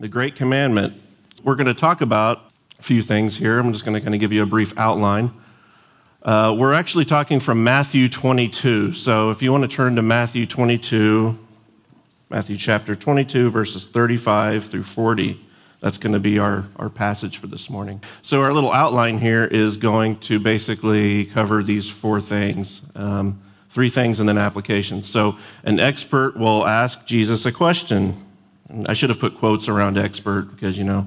the Great Commandment. We're going to talk about a few things here. I'm just going to kind of give you a brief outline. Uh, we're actually talking from Matthew 22. So if you want to turn to Matthew 22, Matthew chapter 22, verses 35 through 40, that's going to be our, our passage for this morning. So our little outline here is going to basically cover these four things. Um, three things and then applications. So, an expert will ask Jesus a question. I should have put quotes around expert because, you know,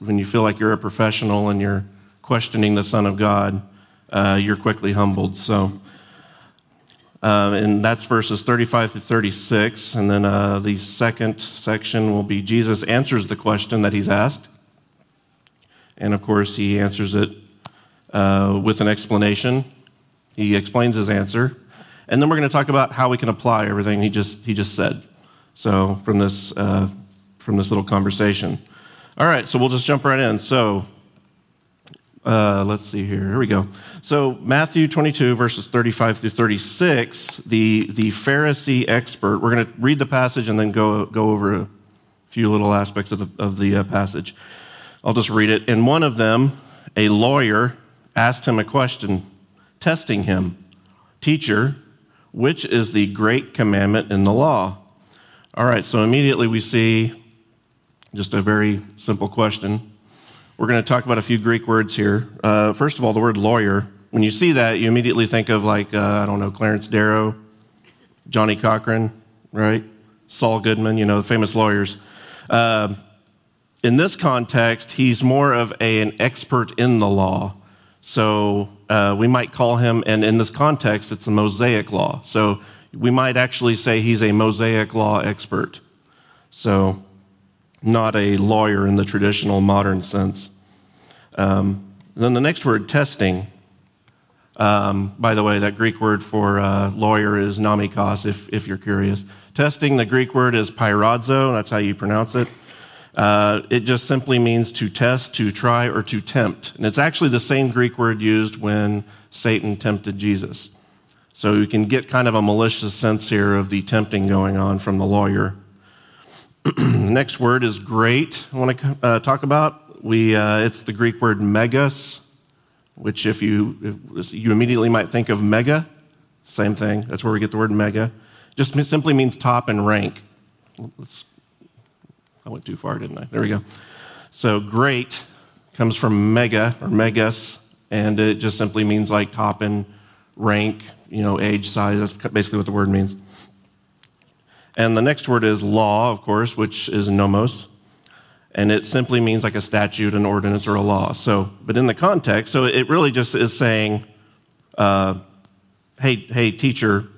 when you feel like you're a professional and you're questioning the Son of God, uh, you're quickly humbled. So, uh, and that's verses 35 to 36. And then uh, the second section will be Jesus answers the question that he's asked. And of course, he answers it uh, with an explanation. He explains his answer. And then we're going to talk about how we can apply everything he just, he just said. So from this, uh, from this little conversation. All right, so we'll just jump right in. So uh, let's see here. Here we go. So Matthew 22, verses 35 through 36, the, the Pharisee expert, we're going to read the passage and then go, go over a few little aspects of the, of the uh, passage. I'll just read it. And one of them, a lawyer, asked him a question, testing him Teacher, which is the great commandment in the law? All right, so immediately we see just a very simple question. We're going to talk about a few Greek words here. Uh, first of all, the word lawyer. When you see that, you immediately think of, like, uh, I don't know, Clarence Darrow, Johnnie Cochran, right? Saul Goodman, you know, the famous lawyers. Uh, in this context, he's more of a, an expert in the law. So uh, we might call him, and in this context, it's a Mosaic law. So we might actually say he's a Mosaic law expert. So, not a lawyer in the traditional modern sense. Um, then the next word, testing. Um, by the way, that Greek word for uh, lawyer is nomikos, if, if you're curious. Testing, the Greek word is pyradzo, that's how you pronounce it. Uh, it just simply means to test, to try, or to tempt. And it's actually the same Greek word used when Satan tempted Jesus. So you can get kind of a malicious sense here of the tempting going on from the lawyer. next word is great. I want to uh, talk about. We, uh, it's the Greek word megas, which if you, if you immediately might think of mega, same thing. That's where we get the word mega. Just simply means top and rank. Let's, I went too far, didn't I? There we go. So great comes from mega or megas, and it just simply means like top and rank, you know, age, size. That's basically what the word means. And the next word is law, of course, which is nomos. And it simply means like a statute, an ordinance, or a law. So, but in the context, so it really just is saying, uh, hey, hey, teacher,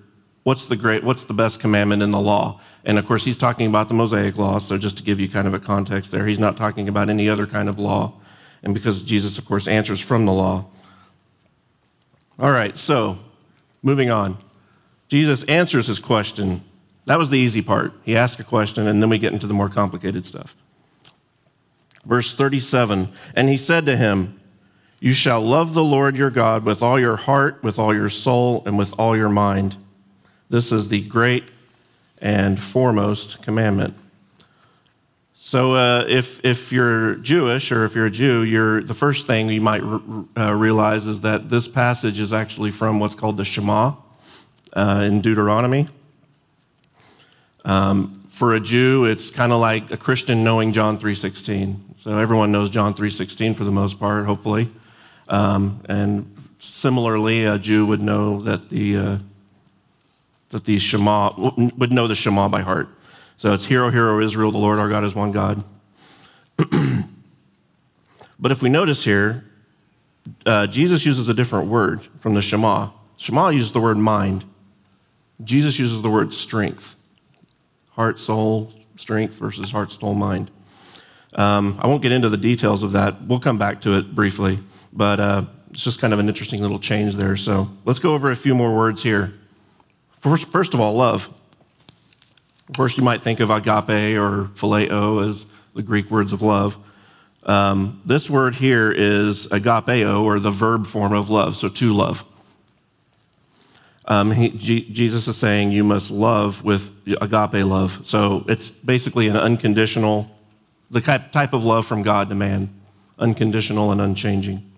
what's the great, what's the best commandment in the law? And of course, he's talking about the Mosaic law. So just to give you kind of a context there, he's not talking about any other kind of law. And because Jesus, of course, answers from the law. All right, so moving on. Jesus answers his question. That was the easy part. He asked a question, and then we get into the more complicated stuff. Verse 37 And he said to him, You shall love the Lord your God with all your heart, with all your soul, and with all your mind. This is the great and foremost commandment. So, uh, if, if you're Jewish or if you're a Jew, you're, the first thing you might uh, realize is that this passage is actually from what's called the Shema uh, in Deuteronomy. Um, for a Jew, it's kind of like a Christian knowing John 3.16. So everyone knows John 3.16 for the most part, hopefully. Um, and similarly, a Jew would know that the, uh, that the Shema, would know the Shema by heart. So it's Hear O, Hero Israel, the Lord our God is one God. but if we notice here, uh, Jesus uses a different word from the Shema. Shema uses the word mind. Jesus uses the word strength. Heart, soul, strength versus heart, soul, mind. Um, I won't get into the details of that. We'll come back to it briefly, but uh, it's just kind of an interesting little change there. So let's go over a few more words here. First, first of all, love. Of course, you might think of agape or phileo as the Greek words of love. Um, this word here is agapeo, or the verb form of love, so to love. Um, he, G- Jesus is saying you must love with agape love. So it's basically an unconditional the type of love from God to man, unconditional and unchanging.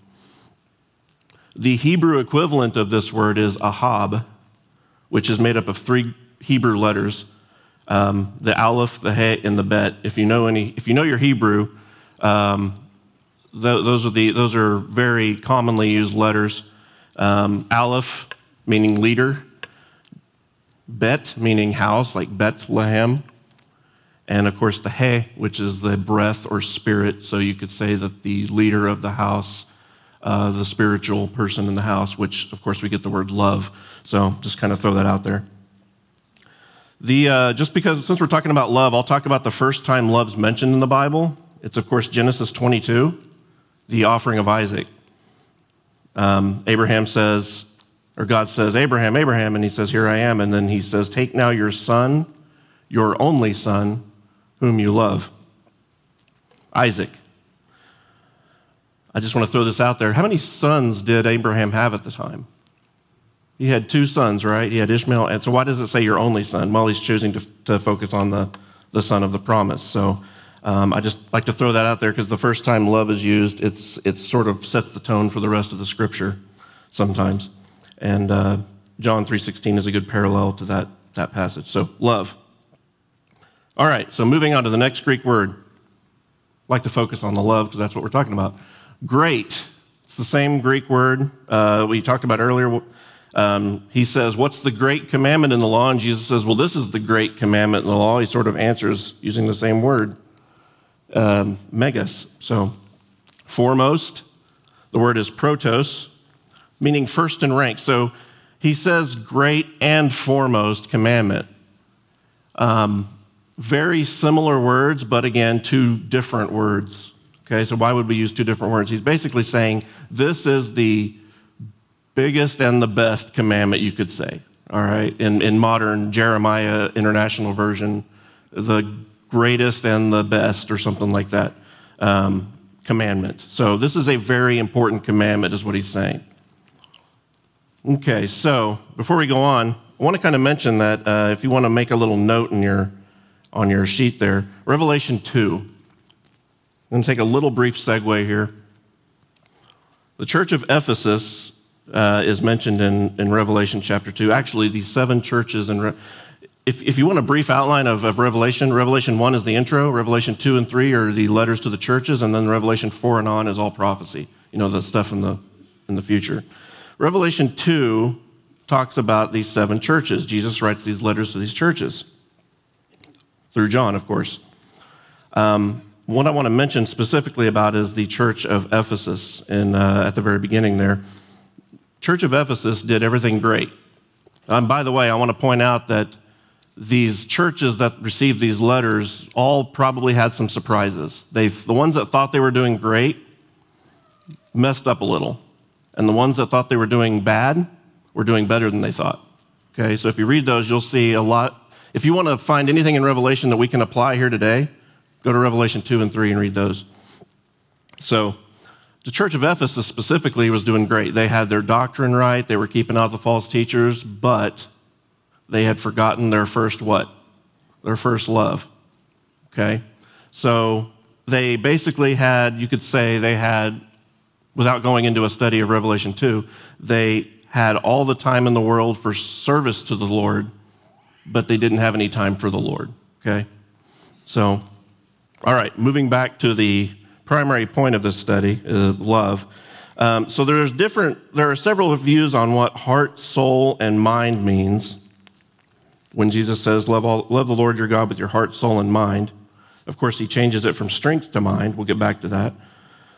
The Hebrew equivalent of this word is ahab, which is made up of three Hebrew letters um, the aleph, the he, and the bet. If you know any, if you know your Hebrew, um, th- those are the those are very commonly used letters. Um, aleph meaning leader, bet meaning house, like Bethlehem, and of course the he, which is the breath or spirit. So you could say that the leader of the house, uh, the spiritual person in the house, which of course we get the word love. So just kind of throw that out there. The, uh, just because, since we're talking about love, I'll talk about the first time love's mentioned in the Bible. It's, of course, Genesis 22, the offering of Isaac. Um, Abraham says, or God says, Abraham, Abraham, and he says, Here I am. And then he says, Take now your son, your only son, whom you love, Isaac. I just want to throw this out there. How many sons did Abraham have at the time? He had two sons, right? He had Ishmael. And so why does it say your only son? Well, he's choosing to, to focus on the, the son of the promise. So um, I just like to throw that out there because the first time love is used, it's, it sort of sets the tone for the rest of the scripture sometimes. And uh, John 3.16 is a good parallel to that, that passage. So love. All right, so moving on to the next Greek word. I'd like to focus on the love because that's what we're talking about. Great. It's the same Greek word uh, we talked about earlier. Um, he says, What's the great commandment in the law? And Jesus says, Well, this is the great commandment in the law. He sort of answers using the same word, um, megas. So, foremost, the word is protos, meaning first in rank. So, he says great and foremost commandment. Um, very similar words, but again, two different words. Okay, so why would we use two different words? He's basically saying this is the biggest and the best commandment you could say. All right, in, in modern Jeremiah International Version, the greatest and the best, or something like that, um, commandment. So, this is a very important commandment, is what he's saying. Okay, so before we go on, I want to kind of mention that uh, if you want to make a little note in your, on your sheet there, Revelation 2. I'm going to take a little brief segue here. The church of Ephesus uh, is mentioned in, in Revelation chapter 2. Actually, these seven churches, and Re- if, if you want a brief outline of, of Revelation, Revelation 1 is the intro, Revelation 2 and 3 are the letters to the churches, and then Revelation 4 and on is all prophecy, you know, the stuff in the, in the future. Revelation 2 talks about these seven churches. Jesus writes these letters to these churches through John, of course. Um, what I want to mention specifically about is the church of Ephesus in, uh, at the very beginning there. Church of Ephesus did everything great. And by the way, I want to point out that these churches that received these letters all probably had some surprises. They, the ones that thought they were doing great messed up a little, and the ones that thought they were doing bad were doing better than they thought. Okay, so if you read those, you'll see a lot. If you want to find anything in Revelation that we can apply here today, go to Revelation 2 and 3 and read those. So, the church of Ephesus specifically was doing great. They had their doctrine right, they were keeping out the false teachers, but they had forgotten their first what? Their first love. Okay? So they basically had, you could say, they had, without going into a study of Revelation 2, they had all the time in the world for service to the Lord, but they didn't have any time for the Lord. Okay? So, all right, moving back to the primary point of this study, uh, love. Um, so there's different, there are several views on what heart, soul, and mind means when Jesus says, love, all, love the Lord your God with your heart, soul, and mind. Of course, he changes it from strength to mind. We'll get back to that.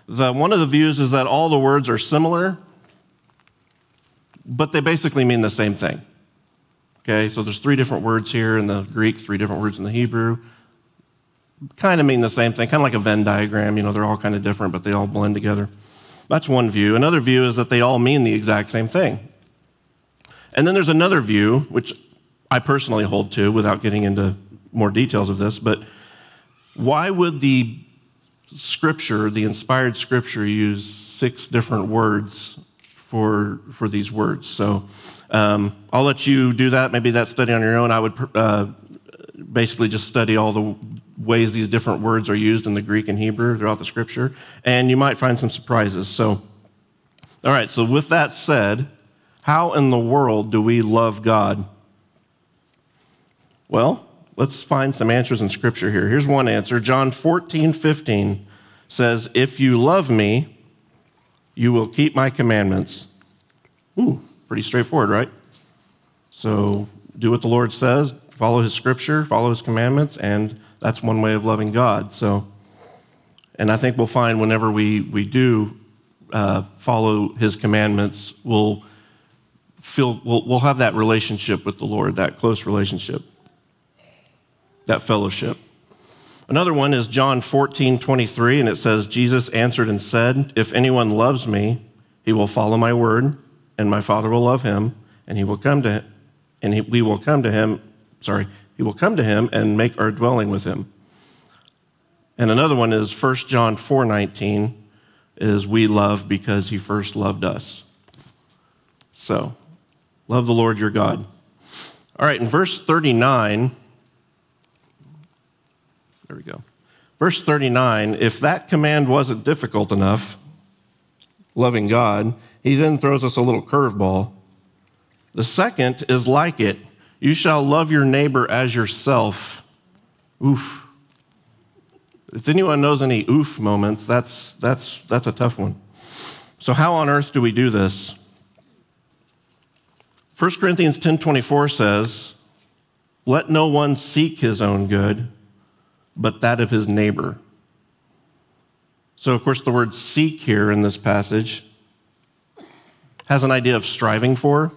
The, one of the views is that all the words are similar, but they basically mean the same thing. Okay, so there's three different words here in the Greek, three different words in the Hebrew kind of mean the same thing, kind of like a Venn diagram. You know, they're all kind of different, but they all blend together. That's one view. Another view is that they all mean the exact same thing. And then there's another view, which I personally hold to without getting into more details of this, but why would the scripture, the inspired scripture, use six different words for, for these words? So um, I'll let you do that, maybe that study on your own. I would uh, basically just study all the ways these different words are used in the Greek and Hebrew throughout the scripture, and you might find some surprises. So, all right, so with that said, how in the world do we love God? Well, let's find some answers in scripture here. Here's one answer John 14, 15 says, If you love me, you will keep my commandments. Ooh, pretty straightforward, right? So do what the Lord says, follow his scripture, follow his commandments, and that's one way of loving God. So, and I think we'll find whenever we, we do uh, follow his commandments, we'll feel we'll, we'll have that relationship with the Lord, that close relationship, that fellowship. Another one is John 14, 23, and it says, Jesus answered and said, If anyone loves me, he will follow my word, and my Father will love him, and he will come to him, and he, we will come to him, sorry, he will come to him and make our dwelling with him. And another one is 1 John 4, 19, is we love because he first loved us. So, love the Lord your God. All right, in verse 39, there we go. Verse 39 if that command wasn't difficult enough, loving God, he then throws us a little curveball. The second is like it you shall love your neighbor as yourself. Oof. If anyone knows any oof moments, that's, that's, that's a tough one. So, how on earth do we do this? 1 Corinthians 10:24 says, "Let no one seek his own good, but that of his neighbor. So, of course, the word seek here in this passage has an idea of striving for.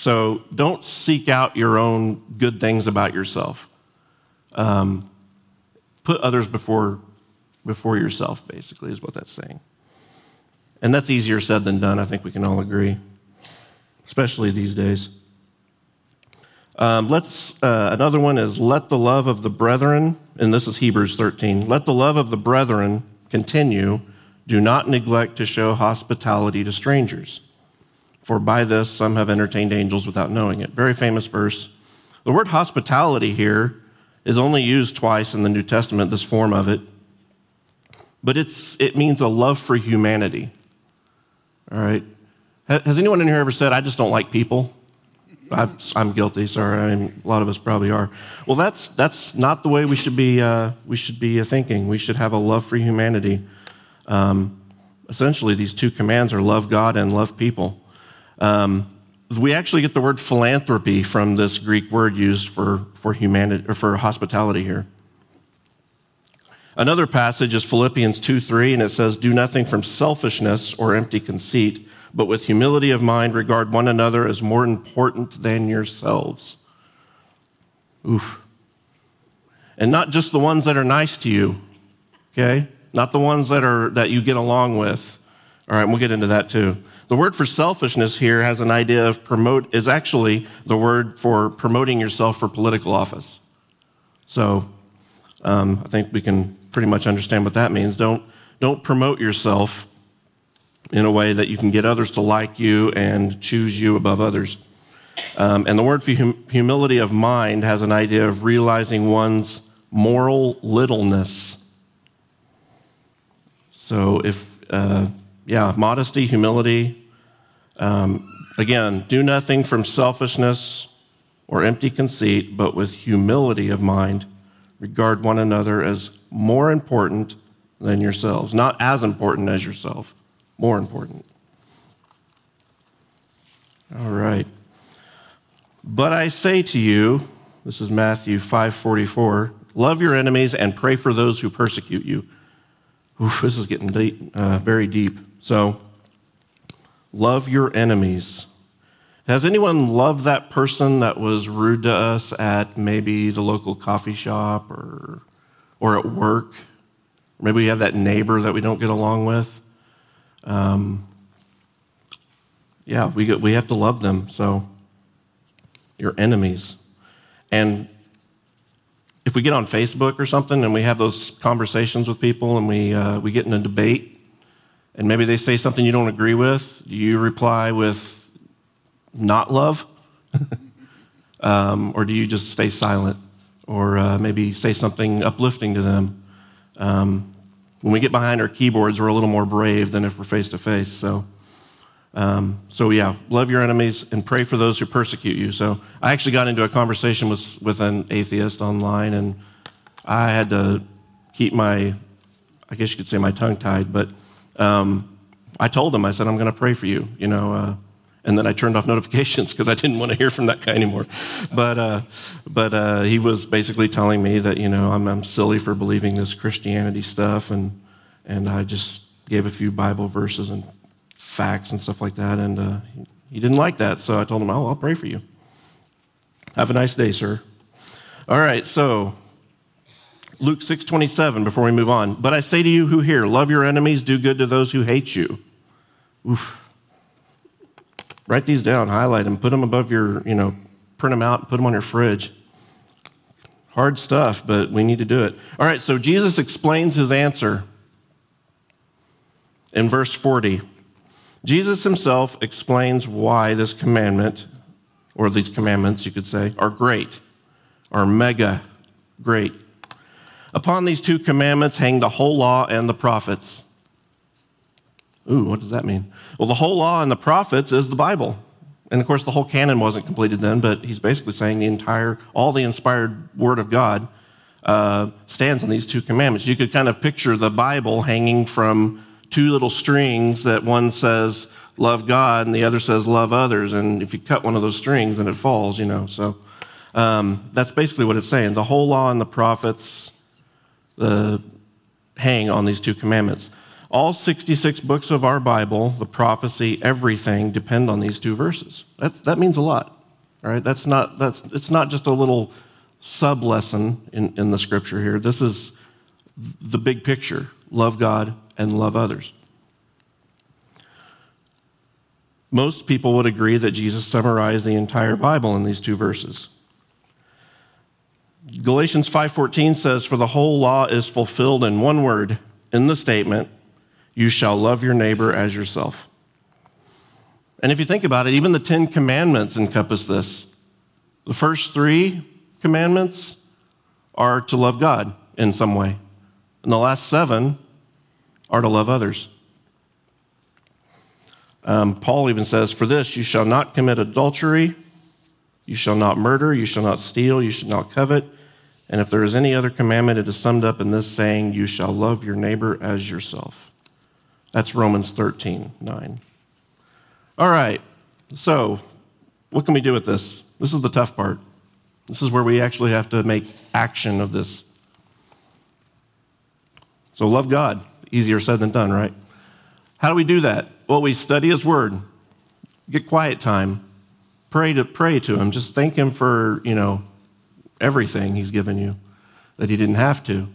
So, don't seek out your own good things about yourself. Um, put others before, before yourself, basically, is what that's saying. And that's easier said than done, I think we can all agree, especially these days. Um, let's uh, another one is let the love of the brethren, and this is Hebrews 13. Let the love of the brethren continue. Do not neglect to show hospitality to strangers, for by this some have entertained angels without knowing it. Very famous verse. The word hospitality here is only used twice in the New Testament. This form of it, but it's it means a love for humanity. All right. Has anyone in here ever said, "I just don't like people"? I'm guilty. Sorry, I mean, a lot of us probably are. Well, that's that's not the way we should be. Uh, we should be uh, thinking. We should have a love for humanity. Um, essentially, these two commands are love God and love people. Um, we actually get the word philanthropy from this Greek word used for for humanity or for hospitality here. Another passage is Philippians 2 3, and it says, Do nothing from selfishness or empty conceit but with humility of mind regard one another as more important than yourselves. Oof. And not just the ones that are nice to you, okay? Not the ones that are that you get along with. All right, we'll get into that too. The word for selfishness here has an idea of promote is actually the word for promoting yourself for political office. So um, I think we can pretty much understand what that means. Don't don't promote yourself in a way that you can get others to like you and choose you above others. Um, and the word for hum- humility of mind has an idea of realizing one's moral littleness. So, if, uh, yeah, modesty, humility. Um, again, do nothing from selfishness or empty conceit, but with humility of mind, regard one another as more important than yourselves, not as important as yourself more important. All right. But I say to you, this is Matthew 5:44, love your enemies and pray for those who persecute you. Oof, this is getting deep, uh, very deep. So, love your enemies. Has anyone loved that person that was rude to us at maybe the local coffee shop or, or at work? Maybe we have that neighbor that we don't get along with. Um, yeah, we, get, we have to love them. So, your enemies. And if we get on Facebook or something and we have those conversations with people and we, uh, we get in a debate and maybe they say something you don't agree with, do you reply with not love? um, or do you just stay silent? or uh, maybe say something uplifting to them. Um, when we get behind our keyboards, we're a little more brave than if we're face to face. So, um, so yeah, love your enemies and pray for those who persecute you. So, I actually got into a conversation with with an atheist online, and I had to keep my, I guess you could say, my tongue tied. But um, I told him, I said, I'm going to pray for you. You know. Uh, and then I turned off notifications because I didn't want to hear from that guy anymore. But, uh, but uh, he was basically telling me that, you know, I'm, I'm silly for believing this Christianity stuff. And, and I just gave a few Bible verses and facts and stuff like that. And uh, he, he didn't like that. So I told him, oh, I'll pray for you. Have a nice day, sir. All right, so Luke 6:27 before we move on. But I say to you who hear, love your enemies, do good to those who hate you. Oof. Write these down, highlight them, put them above your, you know, print them out, put them on your fridge. Hard stuff, but we need to do it. All right, so Jesus explains his answer in verse 40. Jesus himself explains why this commandment, or these commandments, you could say, are great, are mega great. Upon these two commandments hang the whole law and the prophets. Ooh, what does that mean? Well, the whole law and the prophets is the Bible. And of course, the whole canon wasn't completed then, but he's basically saying the entire, all the inspired word of God uh, stands on these two commandments. You could kind of picture the Bible hanging from two little strings that one says, love God, and the other says, love others. And if you cut one of those strings, then it falls, you know. So um, that's basically what it's saying. The whole law and the prophets uh, hang on these two commandments. All 66 books of our Bible, the prophecy, everything depend on these two verses. That, that means a lot. Right, that's not, that's, it's not just a little sub lesson in, in the scripture here. This is the big picture love God and love others. Most people would agree that Jesus summarized the entire Bible in these two verses. Galatians 5:14 says for the whole law is fulfilled in one word in the statement you shall love your neighbor as yourself. And if you think about it, even the Ten Commandments encompass this. The first three commandments are to love God in some way, and the last seven are to love others. Um, Paul even says, For this, you shall not commit adultery, you shall not murder, you shall not steal, you shall not covet. And if there is any other commandment, it is summed up in this saying, You shall love your neighbor as yourself. That's Romans 13, 9. All right, so what can we do with this? This is the tough part. This is where we actually have to make action of this. So, love God. Easier said than done, right? How do we do that? Well, we study His Word, get quiet time, pray to pray to Him. Just thank Him for you know everything He's given you that He didn't have to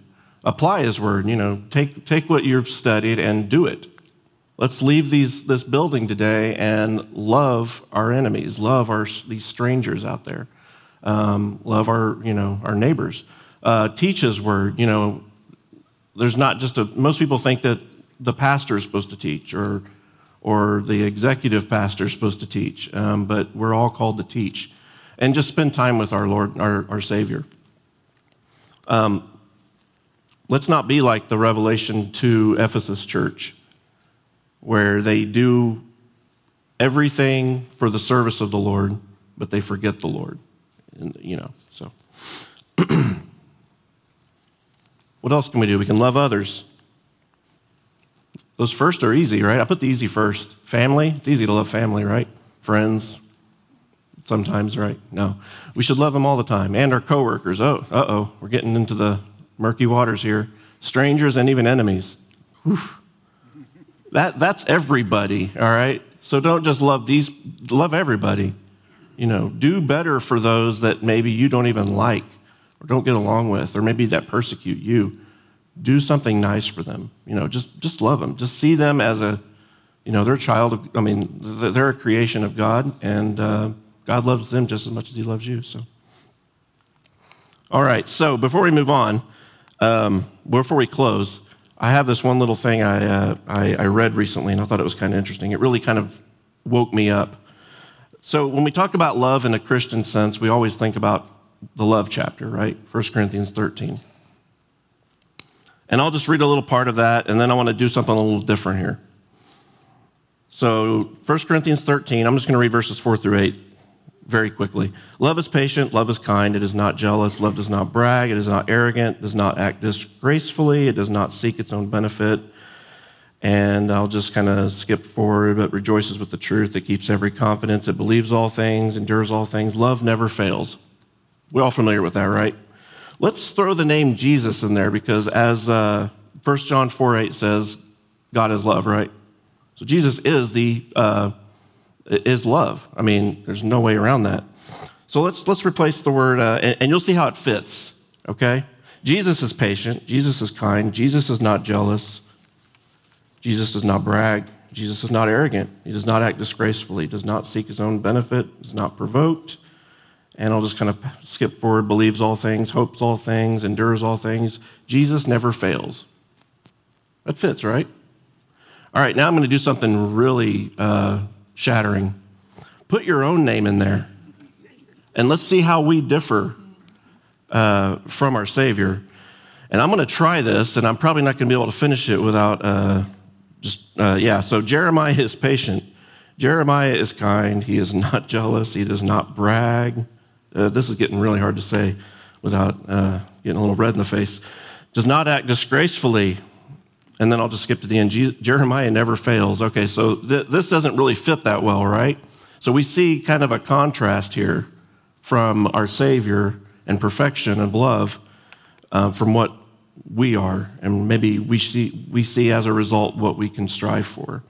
apply his word. You know, take, take what you've studied and do it. Let's leave these, this building today and love our enemies, love our, these strangers out there, um, love our, you know, our neighbors. Uh, teach his word. You know, there's not just a, most people think that the pastor is supposed to teach or, or the executive pastor is supposed to teach, um, but we're all called to teach. And just spend time with our Lord, our, our Savior. Um, Let's not be like the Revelation 2 Ephesus church, where they do everything for the service of the Lord, but they forget the Lord. And, you know, so. what else can we do? We can love others. Those first are easy, right? I put the easy first. Family, it's easy to love family, right? Friends, sometimes, right? No. We should love them all the time. And our coworkers. Oh, uh oh, we're getting into the murky waters here, strangers and even enemies. That, that's everybody, all right? So don't just love these, love everybody. You know, do better for those that maybe you don't even like or don't get along with or maybe that persecute you. Do something nice for them. You know, just, just love them. Just see them as a, you know, they're a child of, I mean, they're a creation of God, and uh, God loves them just as much as He loves you. So, all right. So before we move on, um, before we close, I have this one little thing I, uh, I, I read recently, and I thought it was kind of interesting. It really kind of woke me up. So, when we talk about love in a Christian sense, we always think about the love chapter, right? 1 Corinthians 13. And I'll just read a little part of that, and then I want to do something a little different here. So, 1 Corinthians 13, I'm just going to read verses 4 through 8 very quickly. Love is patient, love is kind, it is not jealous, love does not brag, it is not arrogant, does not act disgracefully, it does not seek its own benefit. And I'll just kind of skip forward, but rejoices with the truth, it keeps every confidence, it believes all things, endures all things. Love never fails. We're all familiar with that, right? Let's throw the name Jesus in there because, as uh, 1 John 4 8 says, God is love, right? So Jesus is the uh, is love. I mean, there's no way around that. So let's let's replace the word, uh, and, and you'll see how it fits. Okay, Jesus is patient. Jesus is kind. Jesus is not jealous. Jesus does not brag. Jesus is not arrogant. He does not act disgracefully. Does not seek his own benefit. Is not provoked. And I'll just kind of skip forward. Believes all things, hopes all things, endures all things. Jesus never fails. That fits, right? All right, now I'm going to do something really uh, shattering. Put your own name in there, and let's see how we differ uh, from our Savior. And I'm going to try this, and I'm probably not going to be able to finish it without uh, just, uh, yeah. So Jeremiah is patient. Jeremiah is kind. He is not jealous. He does not brag. Uh, this is getting really hard to say without uh, getting a little red in the face. Does not act disgracefully and then I'll just skip to the end. Jeremiah never fails. Okay, so th- this doesn't really fit that well, right? So we see kind of a contrast here from our Savior and perfection and love uh, from what we are, and maybe we see, we see as a result what we can strive for.